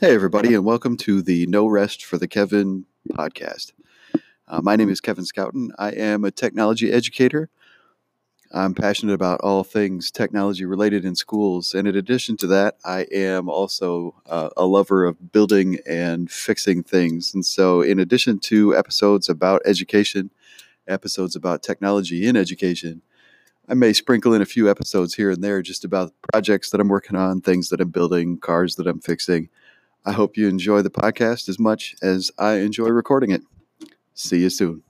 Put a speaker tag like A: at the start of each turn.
A: Hey, everybody, and welcome to the No Rest for the Kevin podcast. Uh, my name is Kevin Scouten. I am a technology educator. I'm passionate about all things technology related in schools. And in addition to that, I am also uh, a lover of building and fixing things. And so, in addition to episodes about education, episodes about technology in education, I may sprinkle in a few episodes here and there just about projects that I'm working on, things that I'm building, cars that I'm fixing. I hope you enjoy the podcast as much as I enjoy recording it. See you soon.